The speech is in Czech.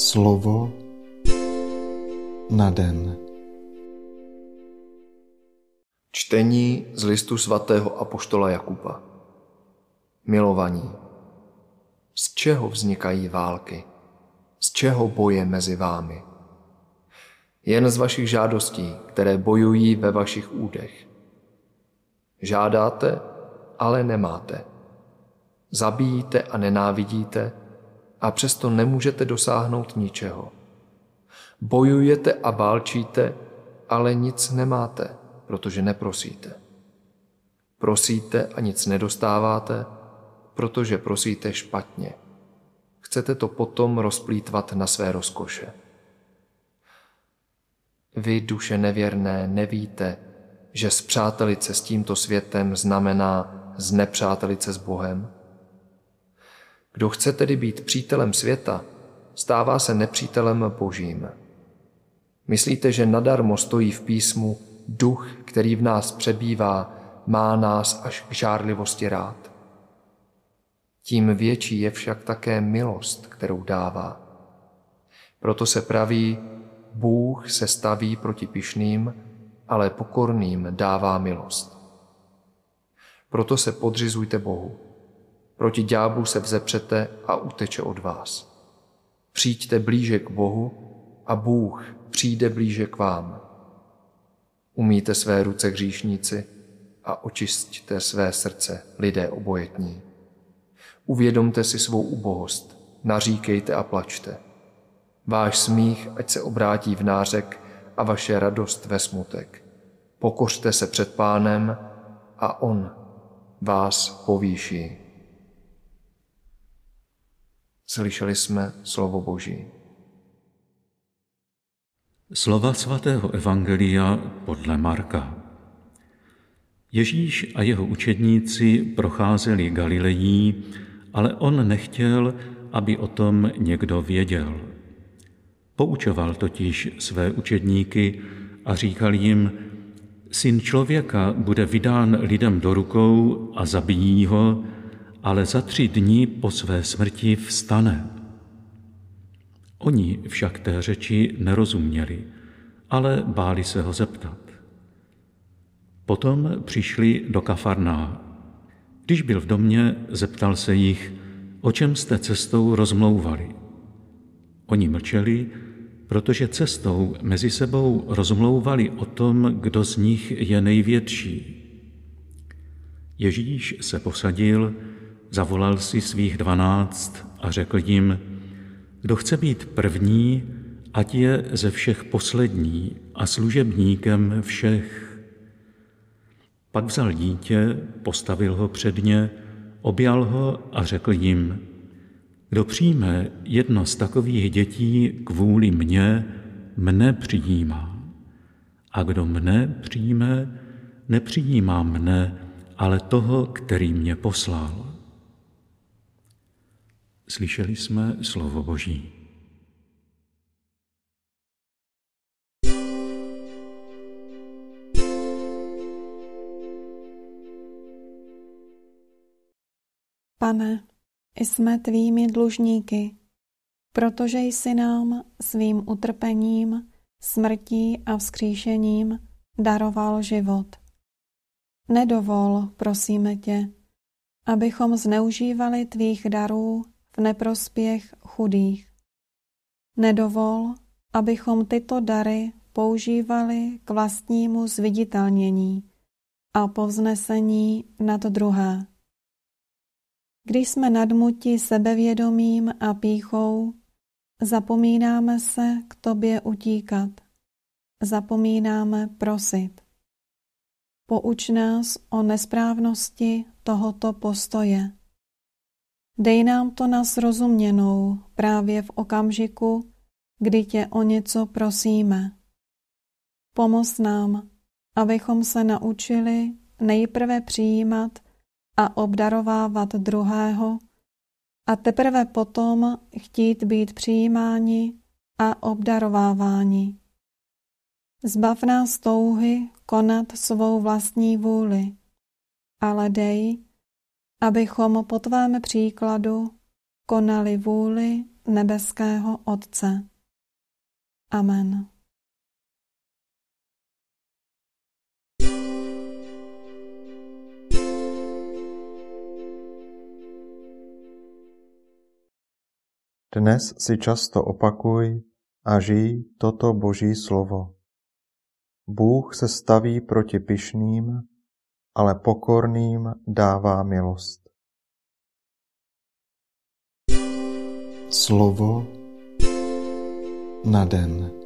Slovo na den. Čtení z listu svatého apoštola Jakuba. Milovaní, z čeho vznikají války? Z čeho boje mezi vámi? Jen z vašich žádostí, které bojují ve vašich údech. Žádáte, ale nemáte. Zabíjíte a nenávidíte, a přesto nemůžete dosáhnout ničeho. Bojujete a válčíte, ale nic nemáte, protože neprosíte. Prosíte a nic nedostáváte, protože prosíte špatně. Chcete to potom rozplítvat na své rozkoše. Vy, duše nevěrné, nevíte, že zpřátelice s tímto světem znamená znepřátelice s Bohem? Kdo chce tedy být přítelem světa, stává se nepřítelem božím. Myslíte, že nadarmo stojí v písmu duch, který v nás přebývá, má nás až k žárlivosti rád? Tím větší je však také milost, kterou dává. Proto se praví, Bůh se staví proti pišným, ale pokorným dává milost. Proto se podřizujte Bohu. Proti ďáblu se vzepřete a uteče od vás. Přijďte blíže k Bohu a Bůh přijde blíže k vám. Umíte své ruce hříšníci a očistíte své srdce, lidé obojetní. Uvědomte si svou ubohost, naříkejte a plačte. Váš smích ať se obrátí v nářek a vaše radost ve smutek. Pokořte se před pánem a on vás povýší. Slyšeli jsme slovo Boží. Slova svatého Evangelia podle Marka. Ježíš a jeho učedníci procházeli Galilejí, ale on nechtěl, aby o tom někdo věděl. Poučoval totiž své učedníky a říkal jim, syn člověka bude vydán lidem do rukou a zabijí ho, ale za tři dny po své smrti vstane. Oni však té řeči nerozuměli, ale báli se ho zeptat. Potom přišli do Kafarná. Když byl v domě, zeptal se jich, o čem jste cestou rozmlouvali. Oni mlčeli, protože cestou mezi sebou rozmlouvali o tom, kdo z nich je největší. Ježíš se posadil, Zavolal si svých dvanáct a řekl jim, kdo chce být první, ať je ze všech poslední a služebníkem všech. Pak vzal dítě, postavil ho před ně, objal ho a řekl jim, kdo přijme jedno z takových dětí kvůli mně, mne přijímá. A kdo mne přijme, nepřijímá mne, ale toho, který mě poslal. Slyšeli jsme slovo Boží. Pane, jsme tvými dlužníky, protože jsi nám svým utrpením, smrtí a vzkříšením daroval život. Nedovol, prosíme tě, abychom zneužívali tvých darů v neprospěch chudých. Nedovol, abychom tyto dary používali k vlastnímu zviditelnění a povznesení nad druhé. Když jsme nadmuti sebevědomím a píchou, zapomínáme se k tobě utíkat. Zapomínáme prosit. Pouč nás o nesprávnosti tohoto postoje. Dej nám to na srozuměnou právě v okamžiku, kdy tě o něco prosíme. Pomoz nám, abychom se naučili nejprve přijímat a obdarovávat druhého a teprve potom chtít být přijímáni a obdarováváni. Zbav nás touhy konat svou vlastní vůli, ale dej, abychom po tvém příkladu konali vůli nebeského Otce. Amen. Dnes si často opakuj a žij toto Boží slovo. Bůh se staví proti pyšným, ale pokorným dává milost. Slovo na den.